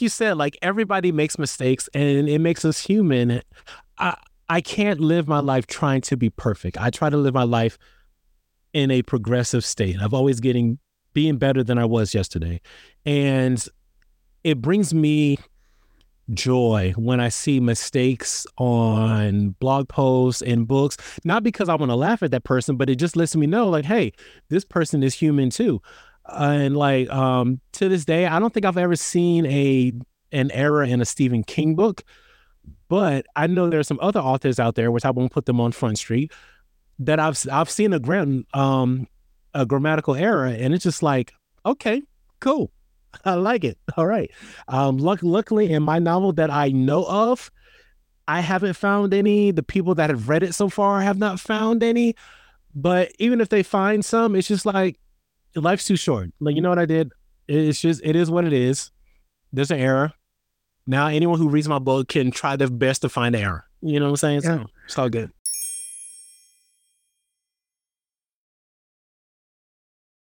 you said, like everybody makes mistakes and it makes us human. I I can't live my life trying to be perfect. I try to live my life in a progressive state of always getting being better than I was yesterday. And it brings me joy when I see mistakes on blog posts and books, not because I want to laugh at that person, but it just lets me know, like, hey, this person is human too. And like um, to this day, I don't think I've ever seen a an error in a Stephen King book, but I know there are some other authors out there, which I won't put them on Front Street, that I've I've seen a gram um a grammatical error, and it's just like, okay, cool, I like it. All right. Um, luck, luckily, in my novel that I know of, I haven't found any. The people that have read it so far have not found any. But even if they find some, it's just like life's too short. Like you mm-hmm. know what I did? It's just it is what it is. There's an error. Now anyone who reads my book can try their best to find the error. You know what I'm saying? Yeah. So it's all good.